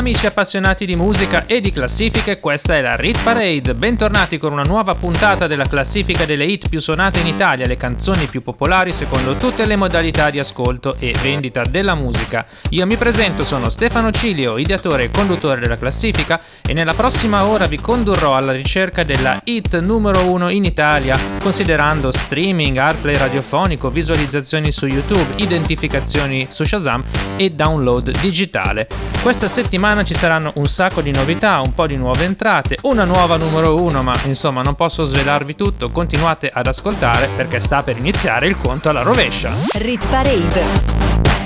Amici appassionati di musica e di classifiche, questa è la Rit Parade. Bentornati con una nuova puntata della classifica delle hit più suonate in Italia, le canzoni più popolari secondo tutte le modalità di ascolto e vendita della musica. Io mi presento, sono Stefano Cilio, ideatore e conduttore della classifica e nella prossima ora vi condurrò alla ricerca della hit numero uno in Italia, considerando streaming, airplay radiofonico, visualizzazioni su YouTube, identificazioni su Shazam e download digitale. Questa settimana settimana ci saranno un sacco di novità, un po' di nuove entrate, una nuova numero 1, ma insomma non posso svelarvi tutto, continuate ad ascoltare perché sta per iniziare il conto alla rovescia. Rit Parade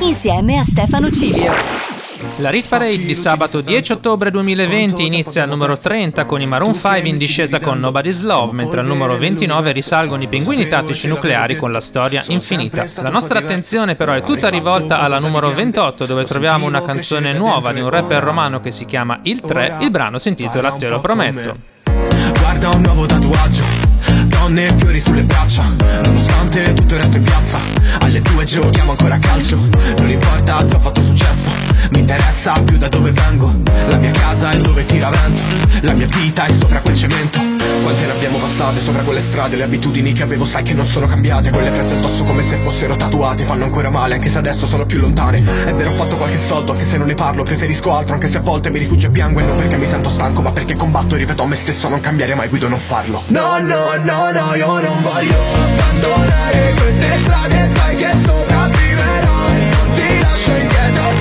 insieme a Stefano Cilio. La Rit Parade di sabato 10 ottobre 2020 inizia al numero 30 con i Maroon 5 in discesa con Nobody's Love, mentre al numero 29 risalgono i pinguini tattici nucleari con la storia infinita. La nostra attenzione però è tutta rivolta alla numero 28 dove troviamo una canzone nuova di un rapper romano che si chiama Il 3, il brano si intitola Te lo prometto. Guarda un nuovo tatuaggio donne e fiori sulle braccia Nonostante tutto il resto in piazza Alle due giochiamo ancora a calcio Non importa se ho fatto successo mi interessa più da dove vengo. La mia casa è dove tira vento. La mia vita è sopra quel cemento. Quante ne abbiamo passate sopra quelle strade? Le abitudini che avevo sai che non sono cambiate. Quelle fresse addosso come se fossero tatuate. Fanno ancora male anche se adesso sono più lontane. È vero ho fatto qualche soldo anche se non ne parlo. Preferisco altro anche se a volte mi rifugio e piango. E non perché mi sento stanco ma perché combatto ripeto a me stesso. Non cambiare mai guido non farlo. No no no no io non voglio abbandonare queste strade. Sai che sopravviverò non ti lascio indietro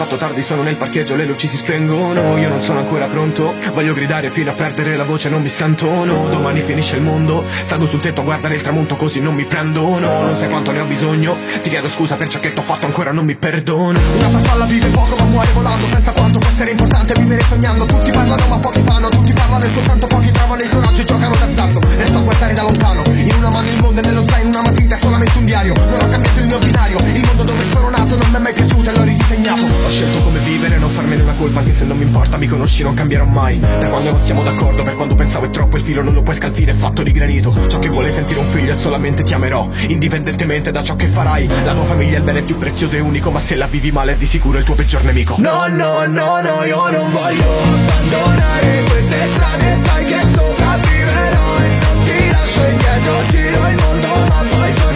fatto tardi, sono nel parcheggio, le luci si spengono Io non sono ancora pronto Voglio gridare fino a perdere la voce, non mi sentono Domani finisce il mondo Salgo sul tetto a guardare il tramonto così non mi prendono Non sai quanto ne ho bisogno Ti chiedo scusa per ciò che t'ho fatto, ancora non mi perdono. Una farfalla vive poco ma muore volando Pensa quanto essere importante vivere sognando. Tutti parlano ma pochi fanno. Tutti parlano e soltanto pochi trovano il coraggio e giocano d'azzardo Resto a guardare da lontano. In una mano il mondo e nello zaino una matita è solamente un diario. Non ho cambiato il mio binario. Il mondo dove sono nato non mi è mai piaciuto e l'ho ridisegnato. Ho scelto come vivere, non farmene una colpa Anche se non mi importa, mi conosci, non cambierò mai. Per quando non siamo d'accordo, per quando pensavo è troppo Il filo non lo puoi scalfire, è fatto di granito. Ciò che vuole sentire un figlio è solamente ti amerò. Indipendentemente da ciò che farai La tua famiglia è il bene più prezioso e unico Ma se la vivi male è di sicuro il tuo peggior nemico. No, no, no, no, io non voglio abbandonare queste strade Sai che sopravviverò e non ti lascio indietro Giro il mondo ma poi tornerò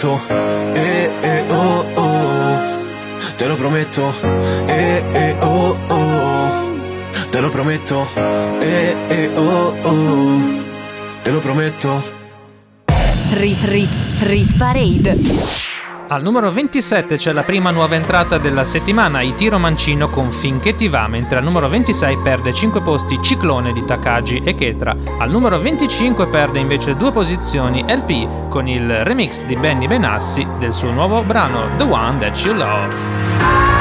prometto Eh, eh, oh, oh. Te lo prometto Eh, eh, oh, oh. Te lo prometto Eh, eh, oh, oh. Te lo prometto. Rit Rit Rit Parade. Al numero 27 c'è la prima nuova entrata della settimana, Itiro Mancino con Finché ti va, mentre al numero 26 perde 5 posti Ciclone di Takagi e Ketra. Al numero 25 perde invece due posizioni LP con il remix di Benny Benassi del suo nuovo brano The One That You Love.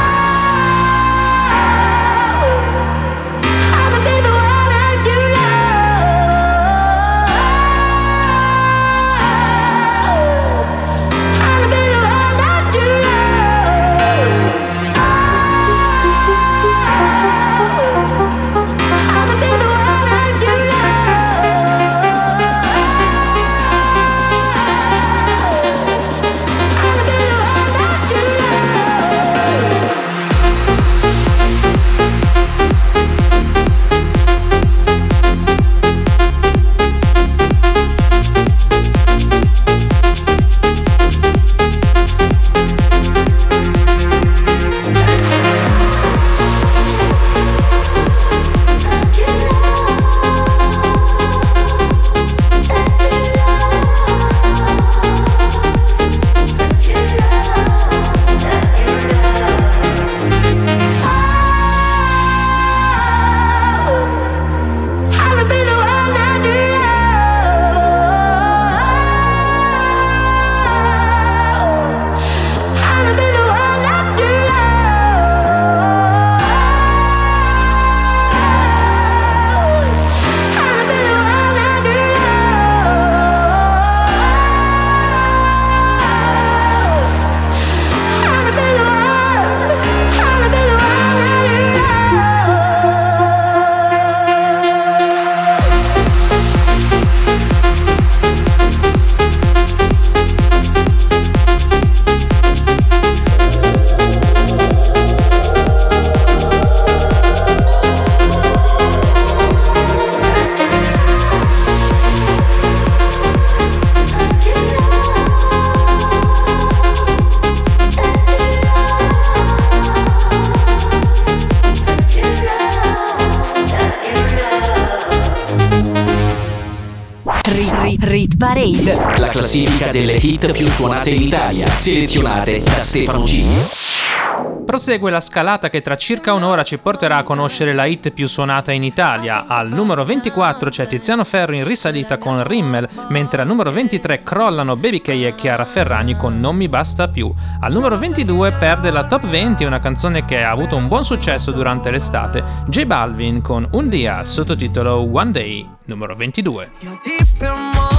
Rit Parade. La classifica delle hit più suonate in Italia, selezionate da Stefano G. Prosegue la scalata che tra circa un'ora ci porterà a conoscere la hit più suonata in Italia. Al numero 24 c'è Tiziano Ferro in risalita con Rimmel, mentre al numero 23 crollano Baby K e Chiara Ferragni con Non mi basta più. Al numero 22 perde la top 20 una canzone che ha avuto un buon successo durante l'estate, J Balvin con Un dia sottotitolo One Day, numero 22.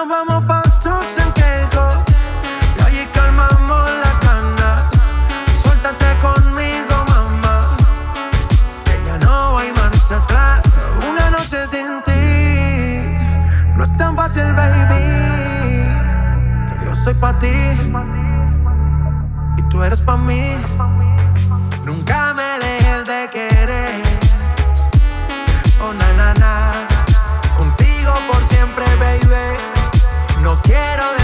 Nos vamos pa' Turks and Caicos y allí calmamos las ganas. Suéltate conmigo, mamá, que ya no hay marcha atrás. Una noche sin ti no es tan fácil, baby. Que yo soy pa' ti y tú eres pa' mí. Quiero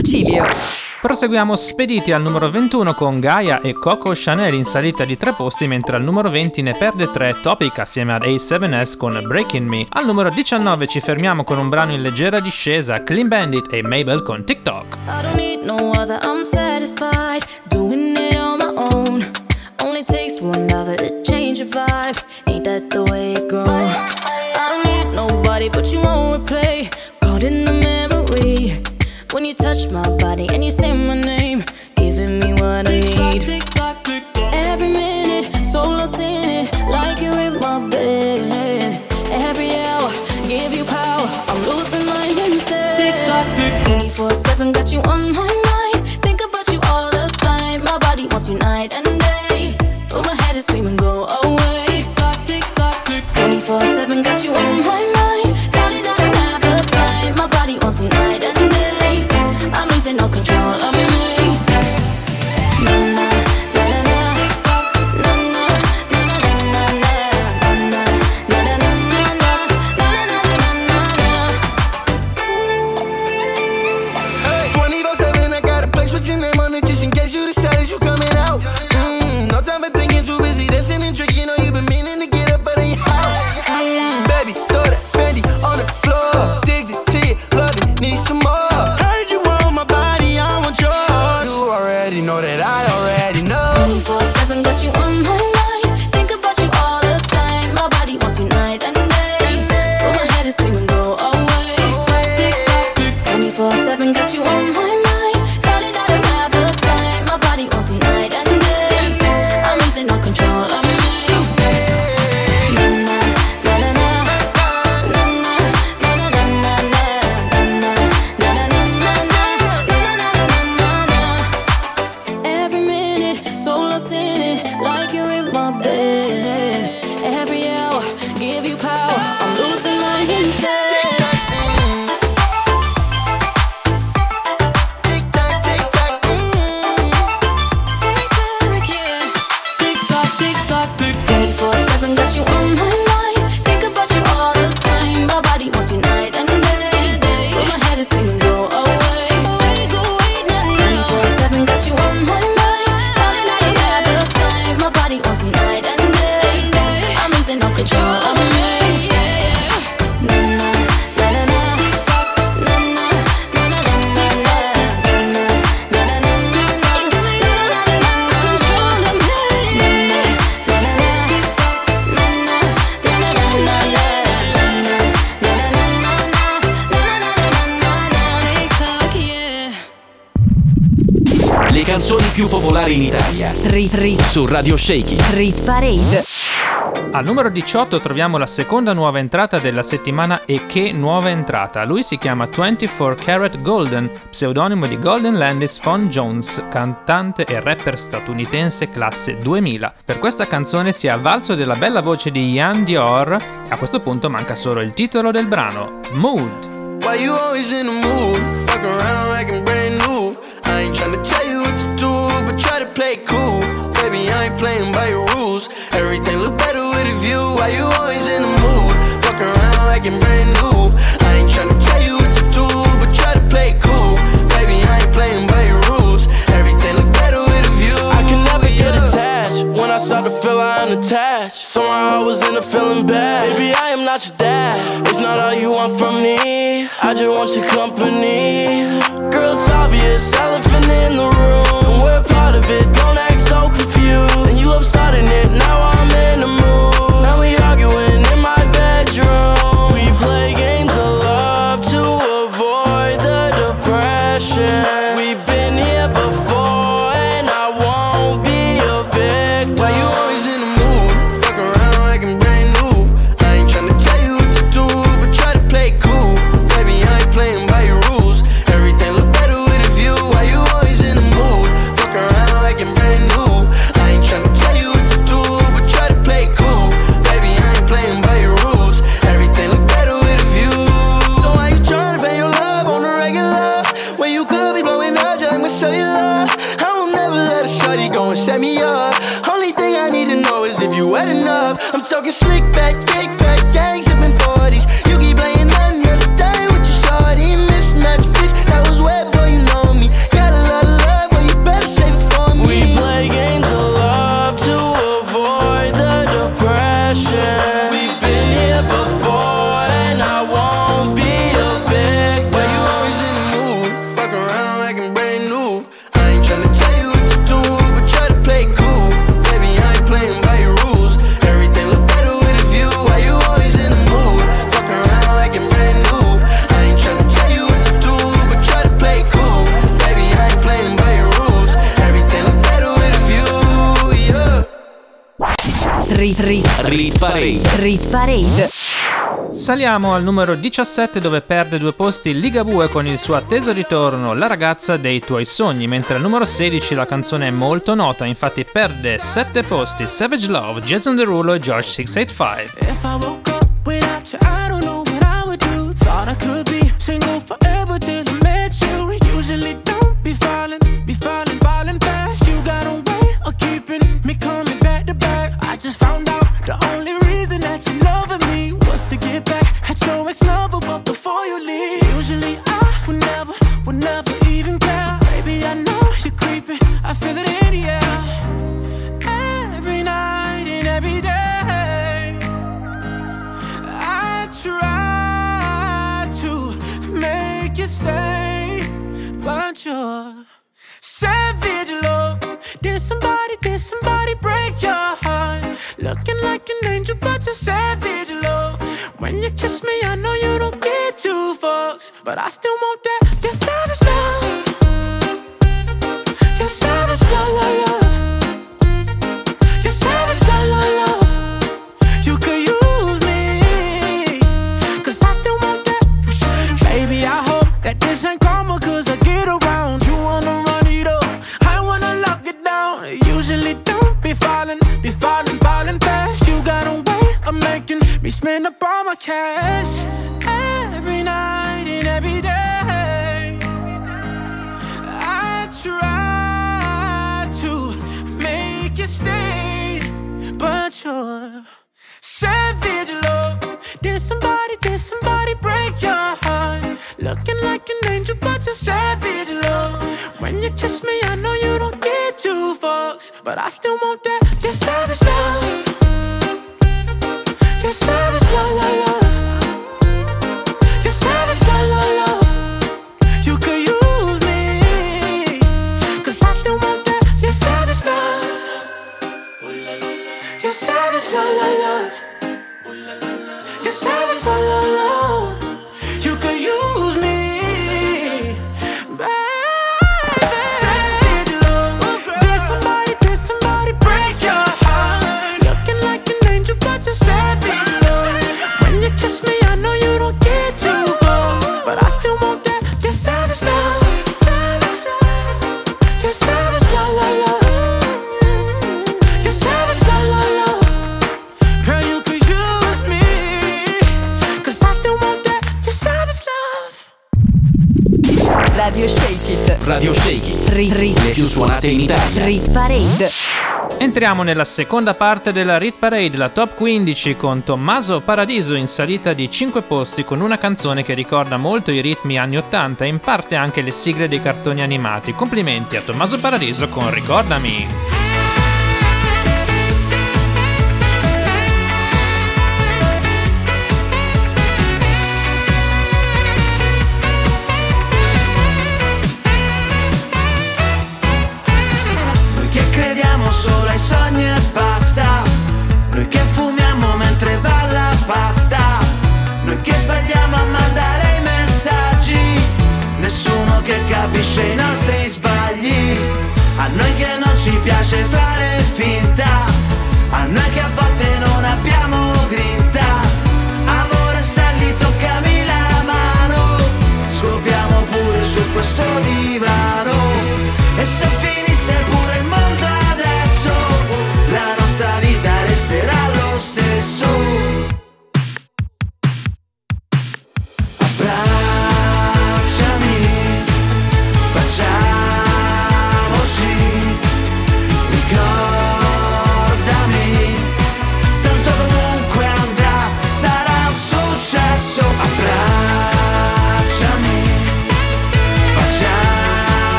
Cilio. Proseguiamo spediti al numero 21 con Gaia e Coco Chanel in salita di tre posti, mentre al numero 20 ne perde 3 Topic assieme ad A7S con Breaking Me. Al numero 19 ci fermiamo con un brano in leggera discesa, Clean Bandit e Mabel con TikTok. I don't need no other, I'm satisfied doing it on my own. Only takes one lover touch my body and you say my name, giving me what I need. Every minute, so lost in it, like you're in my bed. Every hour, give you power. I'm losing my instead. 24 7 got you on my popolari in Italia. Rit Rit su Radio Shaky. Rit Parade. Al numero 18 troviamo la seconda nuova entrata della settimana e che nuova entrata. Lui si chiama 24 Karat Golden, pseudonimo di Golden Landis Von Jones, cantante e rapper statunitense classe 2000. Per questa canzone si è avvalso della bella voce di Ian Dior a questo punto manca solo il titolo del brano, Mood. Why you always in the mood? Fuck around like I'm brand new. I ain't tryna tell you Why you always in the mood? Fuck around like you're brand new. I ain't tryna tell you what to do, but try to play cool. Baby, I ain't playing by your rules. Everything look better with a view. I can never yeah. get attached. When I start to feel I am attached, somehow I was in a feeling bad. Baby, I am not your dad. It's not all you want from me. I just want your company. Girl, it's obvious, elephant in the room. and We're part of it, don't act so confused. And you love starting it, now I'm in the mood. Parade. Saliamo al numero 17 dove perde due posti Liga Ligabue con il suo atteso ritorno La ragazza dei tuoi sogni, mentre al numero 16 la canzone è molto nota, infatti perde 7 posti Savage Love, Jason Derulo e George 685. You're Entriamo nella seconda parte della Rit Parade, la top 15 con Tommaso Paradiso in salita di 5 posti con una canzone che ricorda molto i ritmi anni 80 e in parte anche le sigle dei cartoni animati. Complimenti a Tommaso Paradiso con Ricordami.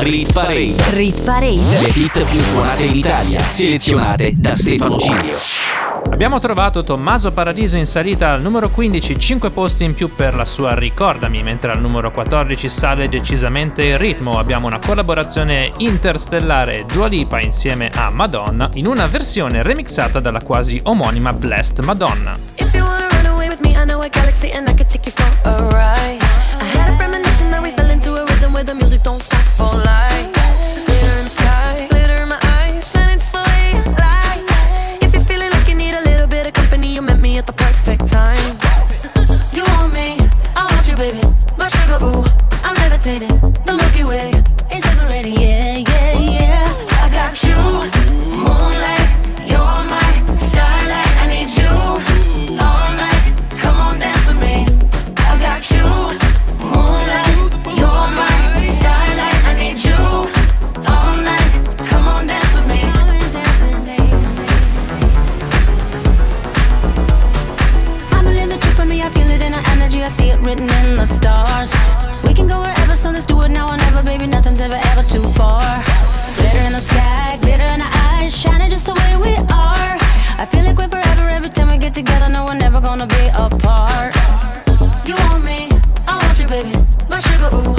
Rit, Parade. Rit Parade. Le hit più suonate in Italia, selezionate da Stefano Cilio. Abbiamo trovato Tommaso Paradiso in salita al numero 15, 5 posti in più per la sua Ricordami, mentre al numero 14 sale decisamente il ritmo. Abbiamo una collaborazione interstellare Dua Lipa insieme a Madonna in una versione remixata dalla quasi omonima Blessed Madonna. If you wanna run away with me, I know a galaxy and I could take you for a ride. I had a premonition that we fell into a rhythm where the music don't stop let's do it now or never, baby. Nothing's ever, ever too far. Glitter in the sky, glitter in the eyes, shining just the way we are. I feel like we're forever every time we get together. No, we're never gonna be apart. You want me, I want you, baby. My sugar, ooh,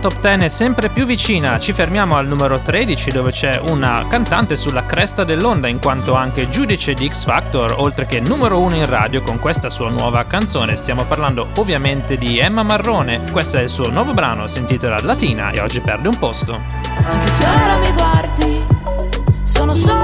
top 10 è sempre più vicina, ci fermiamo al numero 13 dove c'è una cantante sulla cresta dell'onda in quanto anche giudice di X Factor, oltre che numero 1 in radio con questa sua nuova canzone. Stiamo parlando ovviamente di Emma Marrone, questo è il suo nuovo brano, si intitola Latina e oggi perde un posto. Anche se ora mi guardi, sono solo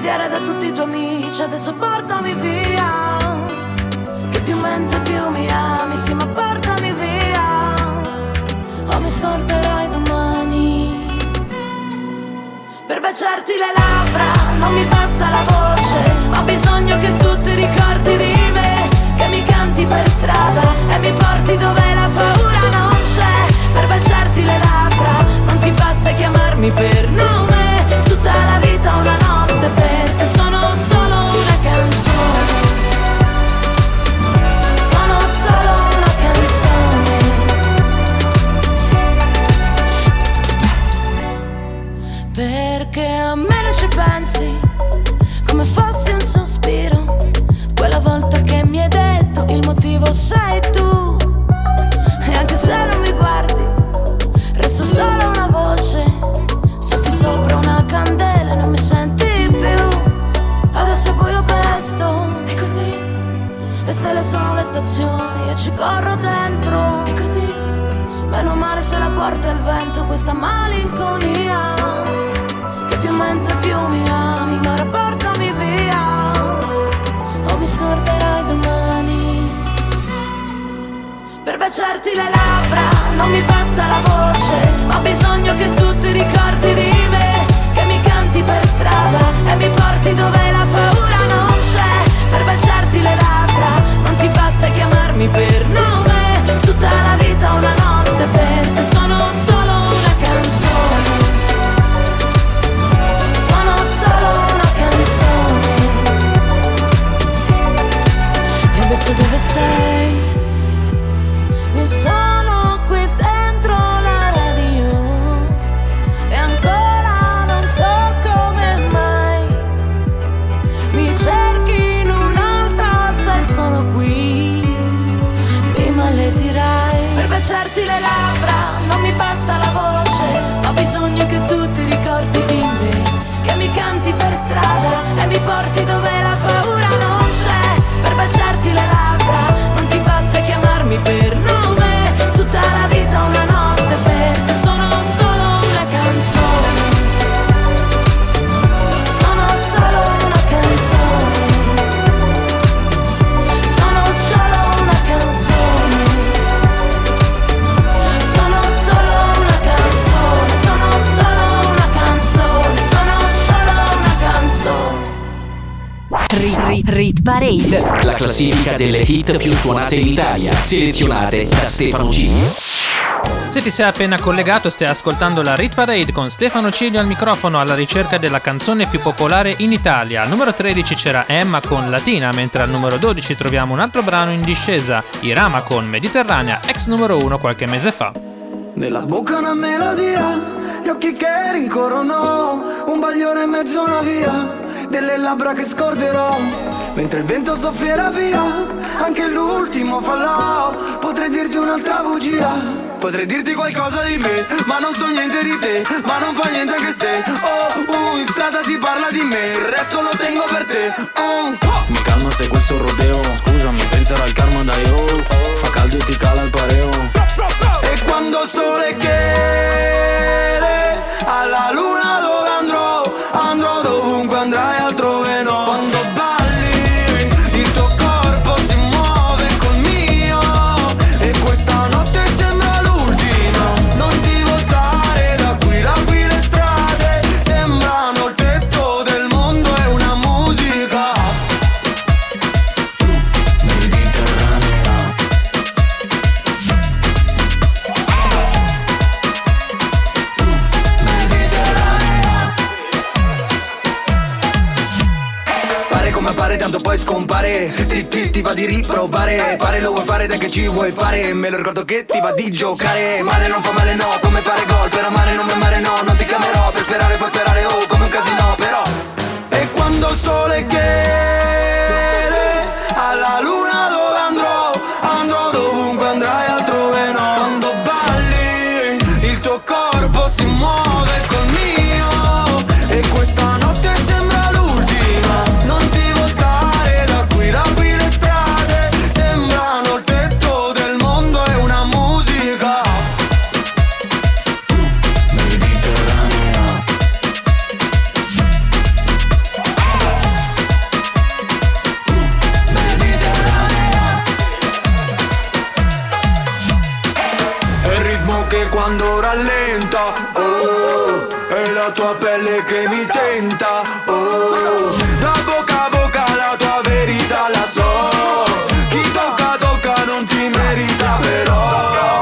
fatto da tutti i tuoi amici. Adesso portami via. Che più mentre più mi ami, sì ma portami via O mi scorderai domani Per baciarti le labbra non mi basta la voce Ho bisogno che tu ti ricordi di me Che mi canti per strada e mi porti dove la paura non c'è Per baciarti le labbra non ti basta chiamarmi per nome Tutta la vita una notte ci pensi Come fossi un sospiro. Quella volta che mi hai detto Il motivo sei tu. E anche se non mi guardi Resto solo una voce. Soffi sopra una candela e Non mi senti più. Adesso è buio pesto E così le stelle sono le stazioni e ci corro dentro. E così, meno male se la porta il vento questa malinconia baciarti le labbra non mi basta la voce Ho bisogno che tu ti ricordi di me Che mi canti per strada e mi porti dove la paura non c'è. Per baciarti le labbra non ti basta chiamarmi per nome. Tutta la vita una notte per te sono solo una canzone. Sono solo una canzone. E adesso dove sei? Parade. La classifica delle hit più suonate in Italia, selezionate da Stefano G. Se ti sei appena collegato stai ascoltando la Rit Parade con Stefano Cilio al microfono alla ricerca della canzone più popolare in Italia. Al numero 13 c'era Emma con Latina, mentre al numero 12 troviamo un altro brano in discesa, Irama con Mediterranea, ex numero 1 qualche mese fa. Nella bocca una melodia, gli occhi che rincorrono, un bagliore in mezzo a una via, delle labbra che scorderò, mentre il vento soffierà via, anche l'ultimo fallò, potrei dirti un'altra bugia. Potrei dirti qualcosa di me, ma non so niente di te, ma non fa niente che se. Oh, uh, in strada si parla di me, il resto lo tengo per te. Uh. Mi calma se questo rodeo Scusami, penserò al karma da io Fa caldo e ti cala il pareo. E quando il sole chiede Ti, va di riprovare. Fare lo vuoi fare dai che ci vuoi fare. Me lo ricordo che ti va di giocare. Male non fa male no Come fare gol. Per amare non mi amare no Non ti chiamerò. Per sperare puoi sperare oh Come un casino però. E quando il sole rallenta Oh, è la tua pelle che mi tenta Oh, da bocca a bocca la tua verità la so Chi tocca tocca non ti merita però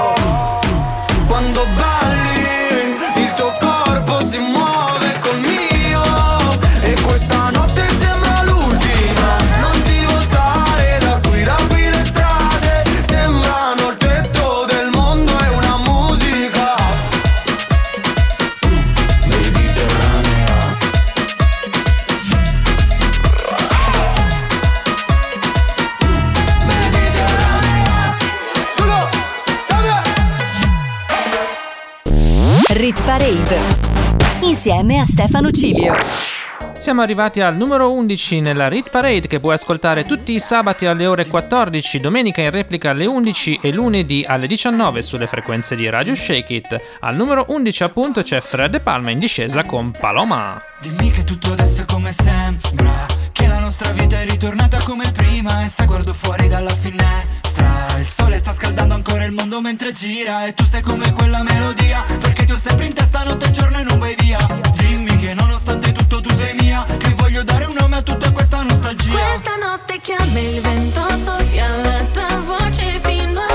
Insieme a Stefano Cilio. Siamo arrivati al numero 11 nella Rit Parade che puoi ascoltare tutti i sabati alle ore 14, domenica in replica alle 11 e lunedì alle 19 sulle frequenze di Radio Shake It. Al numero 11 appunto c'è Fred De Palma in discesa con Paloma. Dimmi che tutto adesso è come sembra Che la nostra vita è ritornata come prima E se guardo fuori dalla finestra Il sole sta scaldando ancora il mondo mentre gira. E tu sei come quella melodia Perché ti ho sempre in testa notte e giorno e non vai via. Dimmi che nonostante tutto tu sei mia Che voglio dare un nome a tutta questa nostalgia. Questa notte chiama il vento soffia la tua voce fino a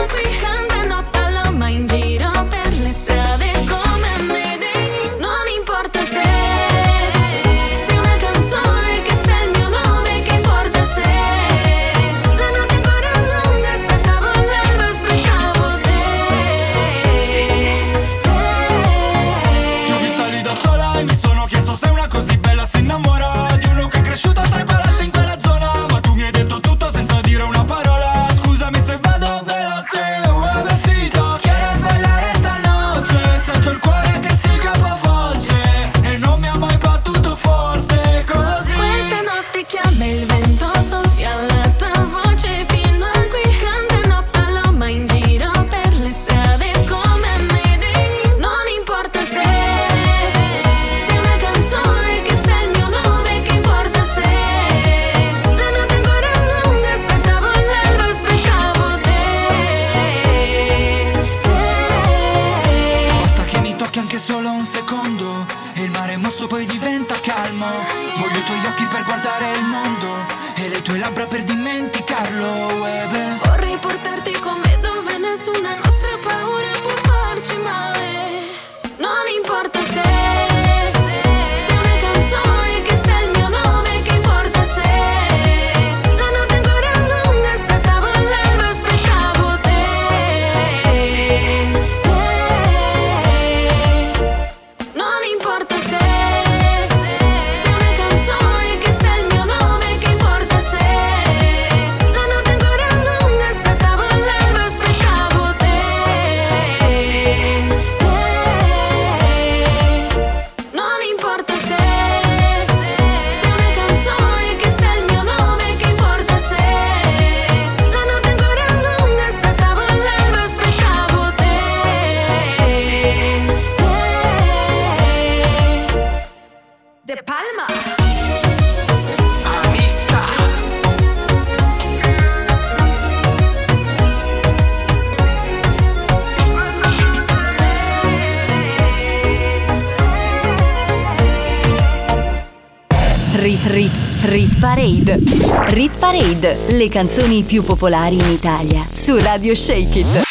Parade, le canzoni più popolari in Italia su Radio Shake It.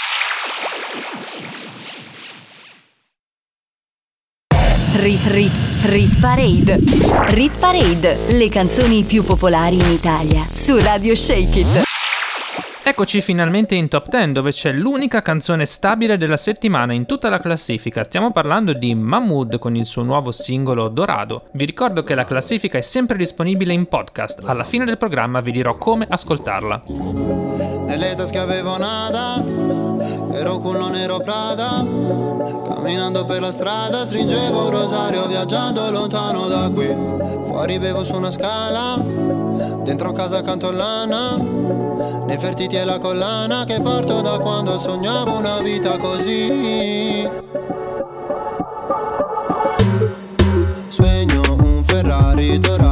Rit Rit Rit Parade. Rit Parade, le canzoni più popolari in Italia su Radio Shake It. Eccoci finalmente in top 10 dove c'è l'unica canzone stabile della settimana in tutta la classifica. Stiamo parlando di Mahmood con il suo nuovo singolo Dorado. Vi ricordo che la classifica è sempre disponibile in podcast. Alla fine del programma vi dirò come ascoltarla. Nelle tasche avevo nada, ero culo nero Prada. Camminando per la strada stringevo un rosario, ho viaggiato lontano da qui. Fuori bevo su una scala, dentro casa canto lana. Nefertiti è la collana che porto da quando sognavo una vita così. Sogno un Ferrari dorato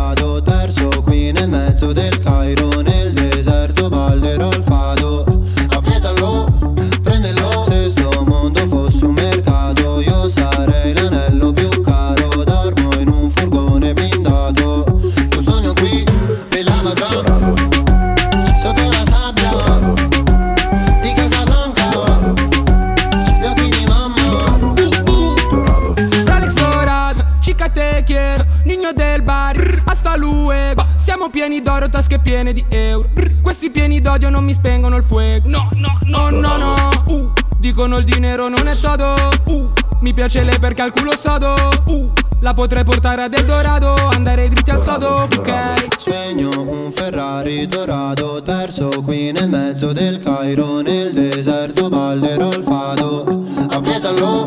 Siamo pieni d'oro, tasche piene di euro. Questi pieni d'odio non mi spengono il fuoco. No, no, no, no, no. Uh, dicono il dinero non è todo. Uh, mi piace lei perché al culo sodo. Uh, la potrei portare ad Eldorado, andare dritti al sodo, ok. Sogno un Ferrari dorato perso qui nel mezzo del Cairo nel deserto ballerò il fado appietalo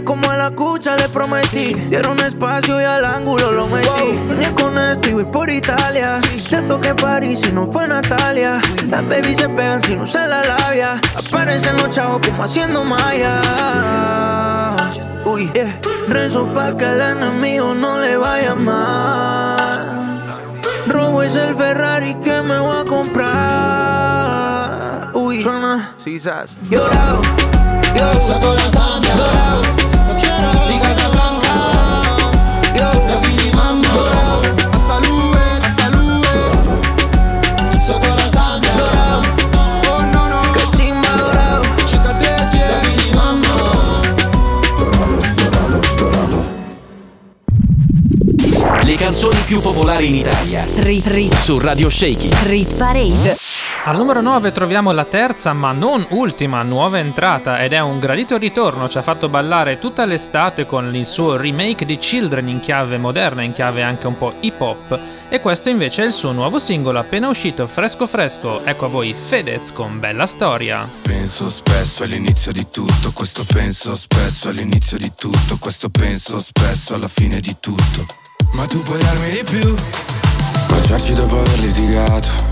como a la cucha, le prometí. Dieron espacio y al ángulo lo metí. Ni con esto y voy por Italia. Se toque París y no fue Natalia. Las babies se pegan si no usan la labia. Aparecen los chavos como haciendo maya. Uy, yeah. Rezo pa' que el enemigo no le vaya mal. Robo es el Ferrari que me voy a comprar. Uy, suena, quizás. Llorado, Sotto la sabbia di Casablanca Gli occhi di mamma Hasta luego, hasta luego. Sotto la sabbia Oh no, no. Chimba dorado. Chica te quiero. occhi di mamma Le canzoni più popolari in Italia Rit Rit su Radio Shake It. Rit Parade. Al numero 9 troviamo la terza ma non ultima nuova entrata ed è un gradito ritorno, ci ha fatto ballare tutta l'estate con il suo remake di Children in chiave moderna, in chiave anche un po' hip hop e questo invece è il suo nuovo singolo appena uscito fresco fresco, ecco a voi Fedez con Bella Storia. Penso spesso all'inizio di tutto, questo penso spesso all'inizio di tutto, questo penso spesso alla fine di tutto. Ma tu puoi darmi di più. Baciarci dopo aver litigato.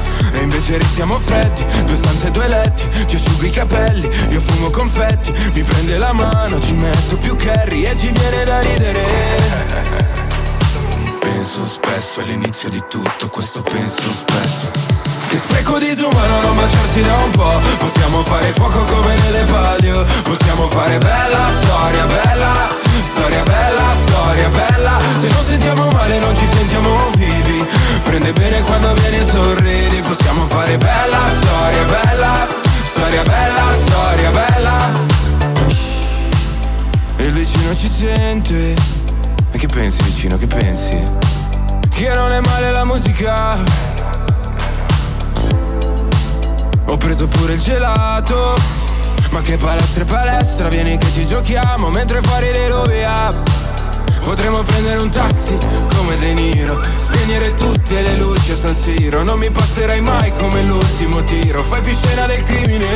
E invece restiamo freddi Due stanze, due letti Ti asciugo i capelli Io fumo confetti Mi prende la mano Ci metto più curry E ci viene da ridere. Penso spesso all'inizio di tutto Questo penso spesso. Che spreco disumano non baciarsi da un po' Possiamo fare fuoco come nelle palio. Possiamo fare bella storia, bella Storia bella, storia bella. Se non sentiamo male non ci sentiamo prende bene quando vieni e sorridi. Possiamo fare bella storia, bella Storia bella, storia bella. E il vicino ci sente. E che pensi vicino, che pensi? Che non è male la musica. Ho preso pure il gelato. Ma che palestra e palestra Vieni che ci giochiamo Mentre fare l'eroia Potremmo prendere un taxi come De Niro. Spegnere tutte le luci a San Siro. Non mi passerai mai come l'ultimo tiro. Fai più scena del crimine.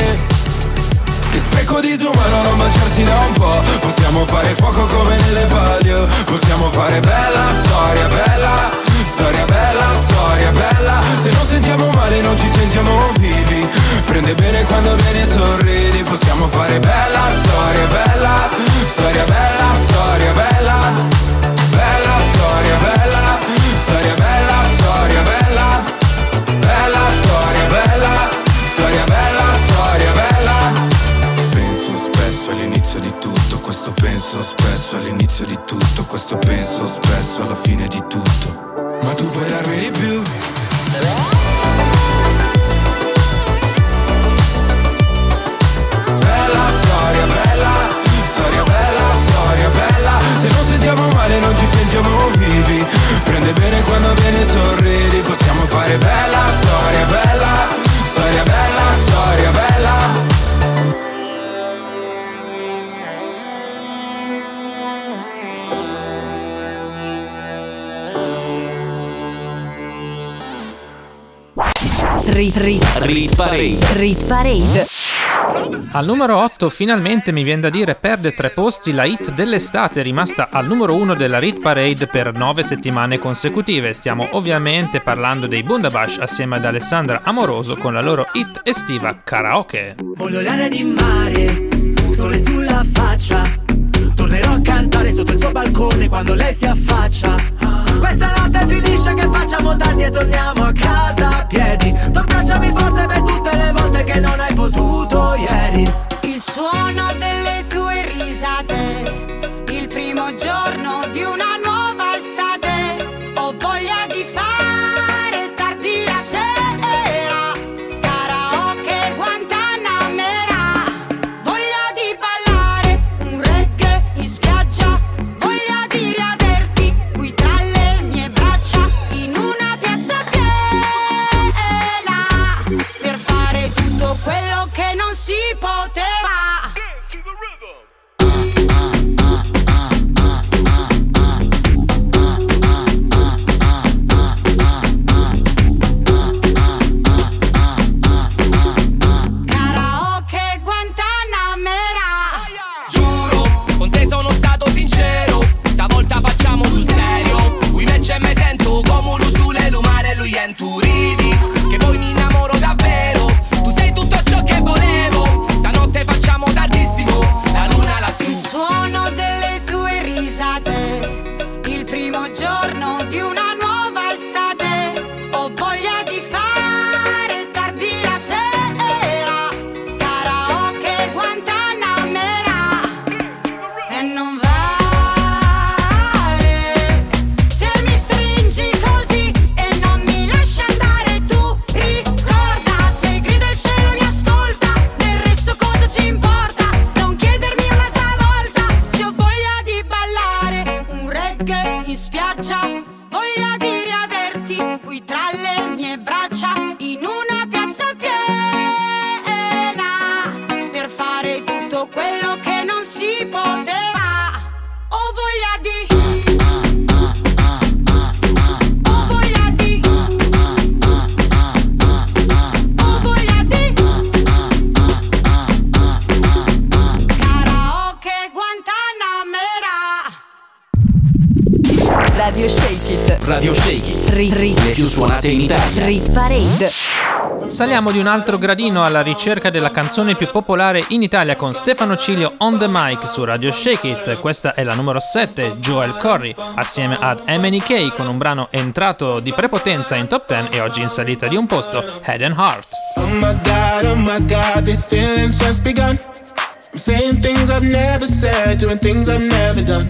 Che spreco disumano non baciarsi da un po' Possiamo fare fuoco come nelle palio. Possiamo fare bella storia, bella Storia bella, storia bella. Se non sentiamo male non ci sentiamo vivi. Prende bene quando vieni e sorridi. Possiamo fare bella storia, bella Storia bella, storia bella. Bella storia, bella Storia bella, storia bella Bella storia, bella Storia bella, storia bella. Penso spesso all'inizio di tutto Questo penso spesso all'inizio di tutto Questo penso spesso alla fine di tutto. Ma tu puoi darmi di più? Bella vivi Prende bene quando vieni e sorridi Possiamo fare bella storia, bella Storia bella, storia bella Rit, rit, Rit Parade. rit parade. Al numero 8 finalmente mi viene da dire perde tre posti la hit dell'estate rimasta al numero 1 della Rit Parade per 9 settimane consecutive. Stiamo ovviamente parlando dei Bundabash assieme ad Alessandra Amoroso con la loro hit estiva Karaoke. Voglio l'aria di mare, sole sulla faccia. Tornerò a cantare sotto il suo balcone quando lei si affaccia. Questa notte finisce che facciamo tardi e torniamo a casa a piedi. Tu abbracciami forte per volte che non hai potuto ieri. Il suono delle tue risate, il primo giorno Radio Shake It. Rit, rit, Le più suonate in Italia. rit parade. Saliamo di un altro gradino alla ricerca della canzone più popolare in Italia con Stefano Cilio on the mic su Radio Shake It. Questa è la numero 7, Joel Corry, assieme ad MNK con un brano entrato di prepotenza in top 10 e oggi in salita di un posto, Head and Heart. Oh my god, oh my god, these feelings just begun. I'm saying things I've never said, doing things I've never done.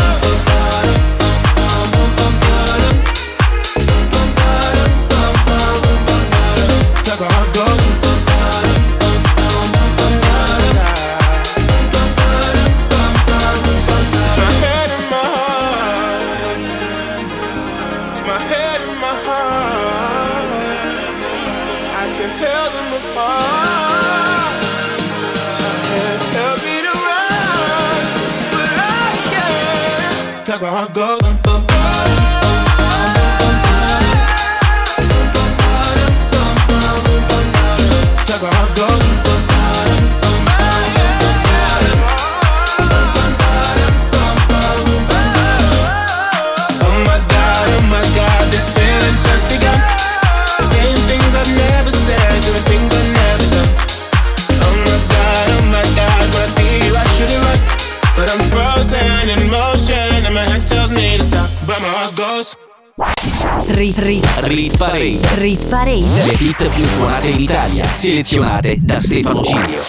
Rit, rit, Rit Parade. rit parade. Le hit più suonate in Italia, selezionate da Stefano Cilio.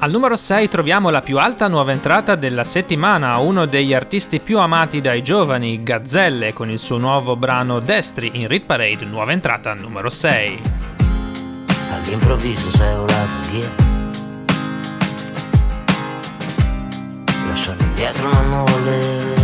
Al numero 6 troviamo la più alta nuova entrata della settimana, uno degli artisti più amati dai giovani, Gazzelle, con il suo nuovo brano Destri in Rit Parade, nuova entrata numero 6. All'improvviso sei volato via Lasciando indietro una nuvoletta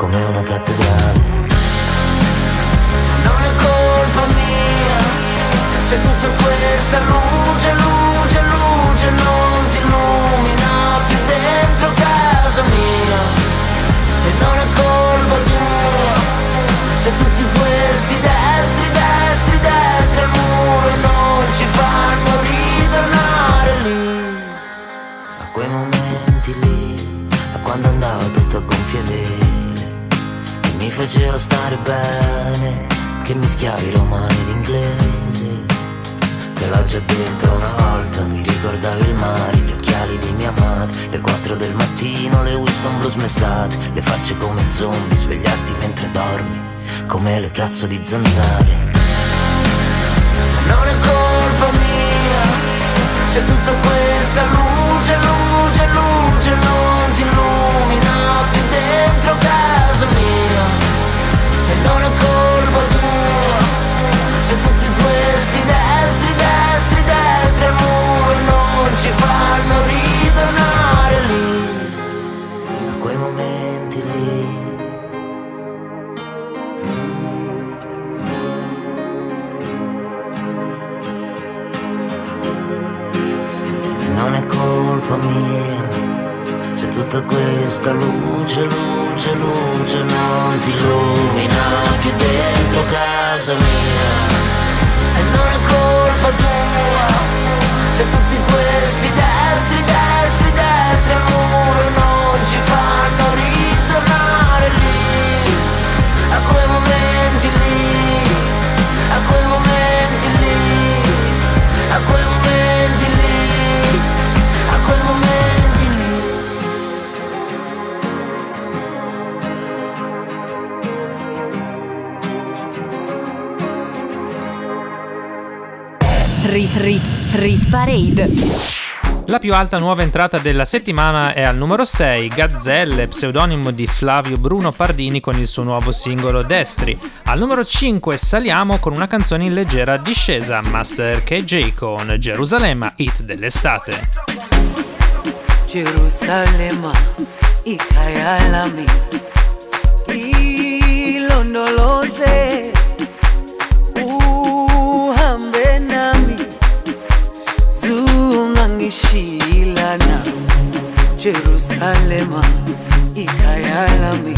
come una cattedrale. Non è colpa mia, se tutta questa luce, luce, stare bene Che mischiavi romani ed inglese Te l'ho già detto una volta, mi ricordavi il mare, gli occhiali di mia madre, le 4 del mattino, le Winston blu smezzate, le facce come zombie, svegliarti mentre dormi, come le cazzo di zanzare. Non è colpa mia, se tutta questa luce, luce, luce non non è colpa tua, se tutti questi destri, destri, destri al muro non ci fanno ritornare lì, a quei momenti lì. E non è colpa mia, se tutta questa luce, luce, luce, luce non ti illumina più dentro casa mia. E non è colpa tua se tutti questi destri, destri, destri al muro non ci fanno ritornare lì. A quei momenti lì, a quei momenti lì, a quei momenti lì, a quei momenti lì Rit Parade. La più alta nuova entrata della settimana è al numero 6, Gazzelle, pseudonimo di Flavio Bruno Pardini con il suo nuovo singolo Destri. Al numero 5 saliamo con una canzone in leggera discesa, Master KJ con Gerusalemme, hit dell'estate. Jerusalema ikhaya lami ilondoloze zungangishilana Jerusalema ikhaya lami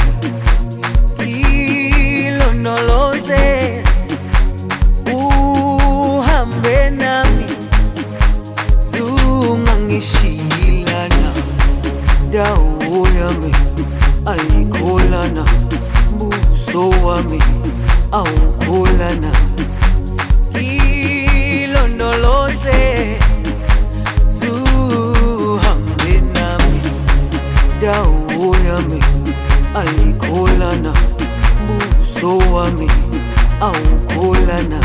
ilondoloze uhambe nami. Zungangishilana dawo yami ayikholana buso wami awukholana. Ilondoloze ayikholana buso wami awukholana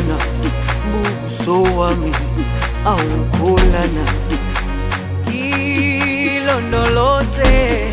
ayikholana buso wami awukholana. Ilondoloze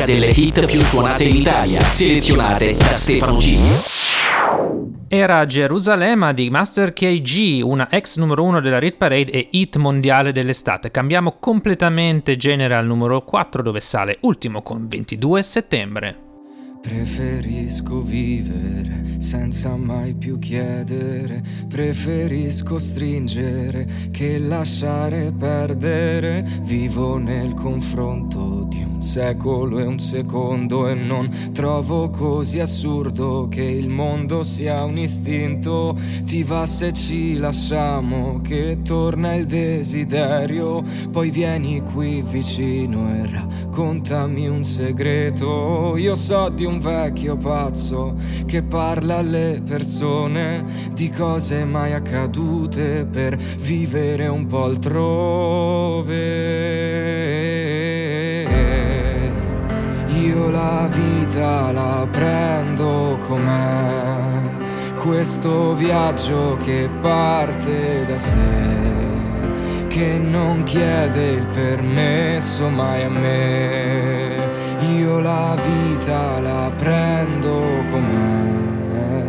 classifica delle hit più suonate in Italia, selezionate da Stefano G. Era Gerusalemme di Master KG, una ex numero 1 della Rit Parade e hit mondiale dell'estate. Cambiamo completamente genere al numero 4 dove sale ultimo con 22 settembre. Preferisco vivere senza mai più chiedere, preferisco stringere che lasciare perdere. Vivo nel confronto di un secolo e un secondo e non trovo così assurdo che il mondo sia un istinto. Ti va se ci lasciamo che torna il desiderio, poi vieni qui vicino e raccontami un segreto. Io so di un vecchio pazzo che parla alle persone di cose mai accadute per vivere un po' altrove. Io la vita la prendo com'è, questo viaggio che parte da sé che non chiede il permesso mai a me. Io la vita la prendo com'è.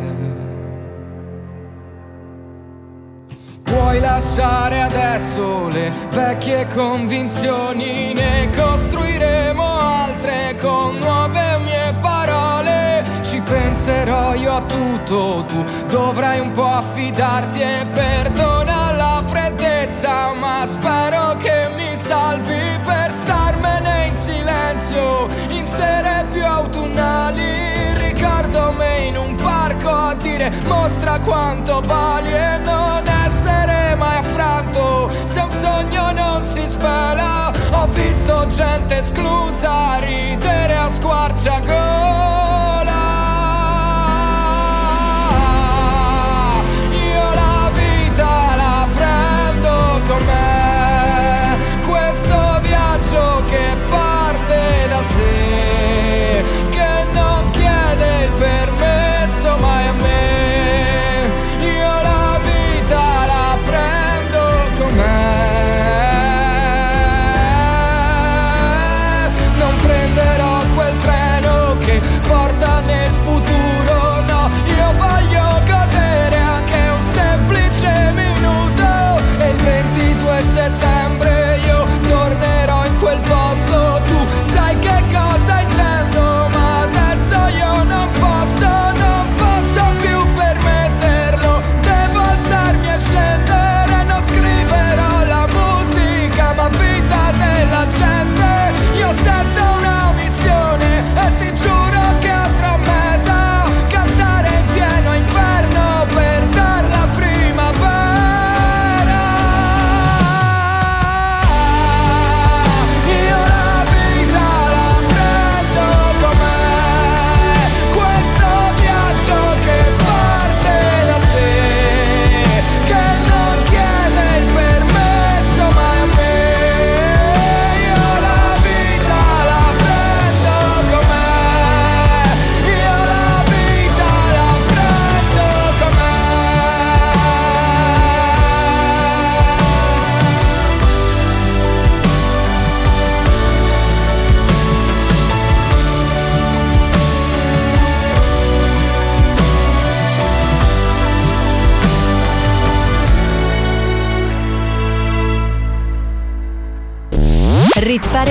Puoi lasciare adesso le vecchie convinzioni, ne costruiremo altre con nuove mie parole. Ci penserò io a tutto, tu dovrai un po' affidarti e perdona la freddezza, ma spero che mi salvi per starmene in silenzio, sere più autunnali. ricordo me in un parco a dire mostra quanto vali e non essere mai affranto se un sogno non si svela ho visto gente esclusa ridere a squarciagola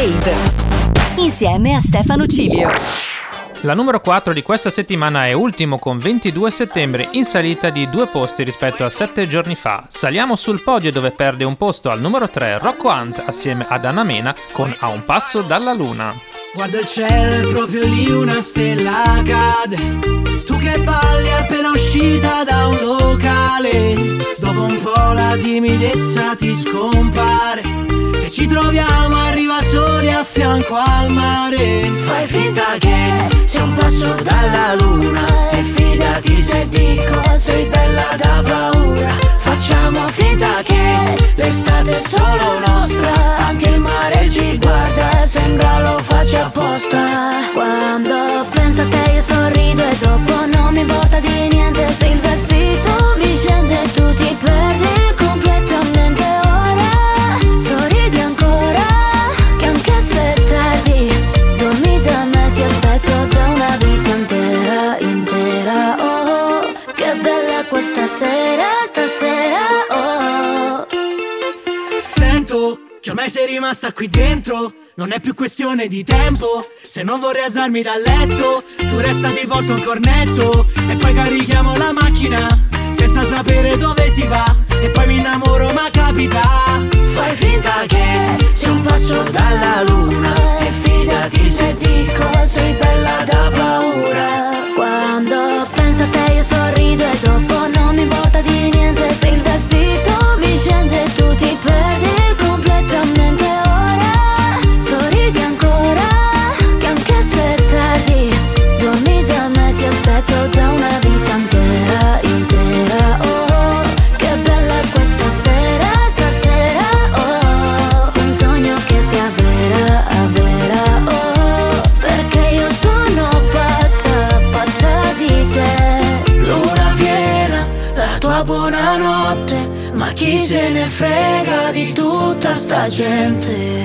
Parade insieme a Stefano Cilio. La numero 4 di questa settimana è ultimo con 22 settembre in salita di due posti rispetto a 7 giorni fa. Saliamo sul podio dove perde un posto al numero 3 Rocco Hunt assieme ad Anna Mena con A un passo dalla luna. Guarda il cielo, è proprio lì una stella cade. Tu che balli appena uscita da un locale. Dopo un po' la timidezza ti scompare. E ci troviamo, arriva soli a fianco al mare. Fai finta che sia un passo dalla luna. E fidati se dico, sei bella da paura. Facciamo finta che l'estate è solo nostra. Anche il mare ci guarda, sembra lo faccia apposta. Quando penso te io sorrido e dopo non mi importa di niente Se il vestito mi scende e tu ti perdi bella questa sera, stasera Oh Sento che ormai sei rimasta qui dentro. Non è più questione di tempo. Se non vorrei alzarmi dal letto, tu resta ti porto un cornetto. E poi carichiamo la macchina senza sapere dove si va. E poi mi innamoro, ma capita. Fai finta che sia un passo dalla luna. E fidati se dico, sei bella da paura. Quando penso a te io sorrido e dopo non mi importa di niente Se il vestito mi scende tu ti perdi sta gente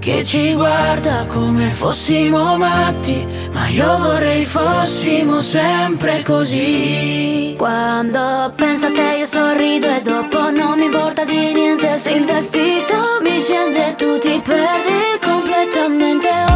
che ci guarda come fossimo matti. Ma io vorrei fossimo sempre così. Quando penso a te io sorrido e dopo non mi importa di niente Se il vestito mi scende tu ti perdi completamente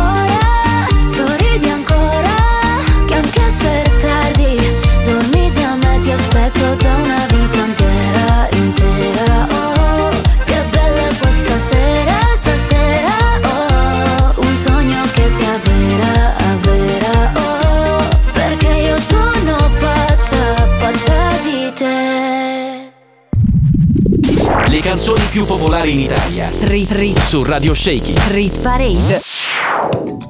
canzoni più popolari in Italia. Rit Rit Su Radio Shaky. Rit Parade.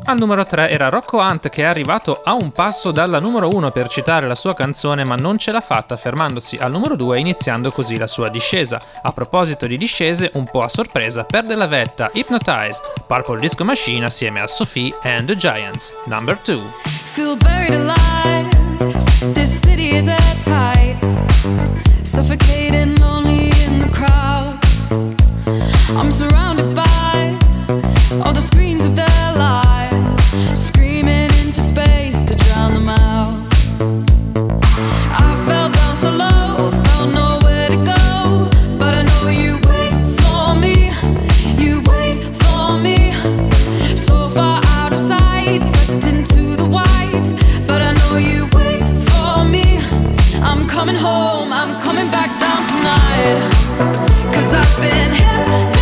Al numero 3 era Rocco Hunt che è arrivato a un passo dalla numero 1 per citare la sua canzone ma non ce l'ha fatta fermandosi al numero 2 iniziando così la sua discesa. A proposito di discese, un po' a sorpresa, perde la vetta Hypnotized, Purple Disco Machine assieme a Sophie and the Giants, number 2. Feel buried alive. This city is at tight. Suffocating, lonely coming home, I'm coming back down tonight. Cause I've been hypnotized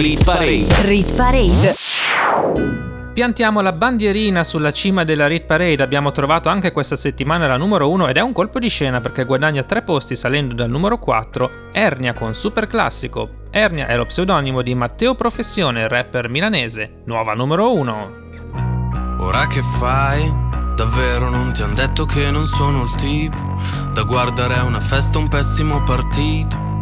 Rit Parade. Rit Parade. Piantiamo la bandierina sulla cima della Rit Parade, abbiamo trovato anche questa settimana la numero 1 ed è un colpo di scena perché guadagna tre posti salendo dal numero 4 Ernia con Super Classico. Ernia è lo pseudonimo di Matteo Professione, rapper milanese, nuova numero 1. Ora che fai? Davvero non ti han detto che non sono il tipo da guardare a una festa un pessimo partito.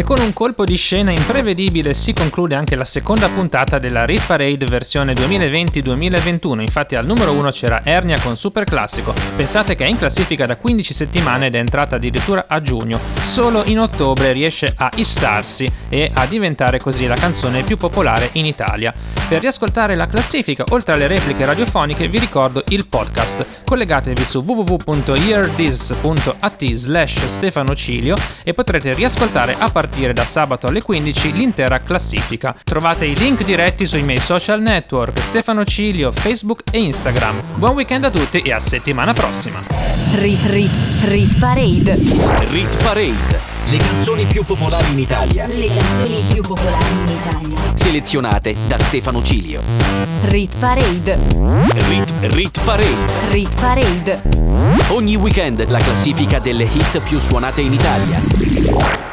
E con un colpo di scena imprevedibile si conclude anche la seconda puntata della Rit Parade versione 2020-2021. Infatti al numero 1 c'era Ernia con Super Classico. Pensate che è in classifica da 15 settimane ed è entrata addirittura a giugno. Solo in ottobre riesce a issarsi e a diventare così la canzone più popolare in Italia. Per riascoltare la classifica, oltre alle repliche radiofoniche, vi ricordo il podcast. Collegatevi su www.earthis.at slash Stefano Cilio e potrete riascoltare a partire da sabato alle 15 l'intera classifica. Trovate i link diretti sui miei social network Stefano Cilio, Facebook e Instagram. Buon weekend a tutti e a settimana prossima. Rit Rit Rit Parade. Rit Parade. Le canzoni più popolari in Italia. Le canzoni più popolari in Italia. Selezionate da Stefano Cilio. Rit Parade. Rit, Rit Parade. Rit Parade. Ogni weekend la classifica delle hit più suonate in Italia.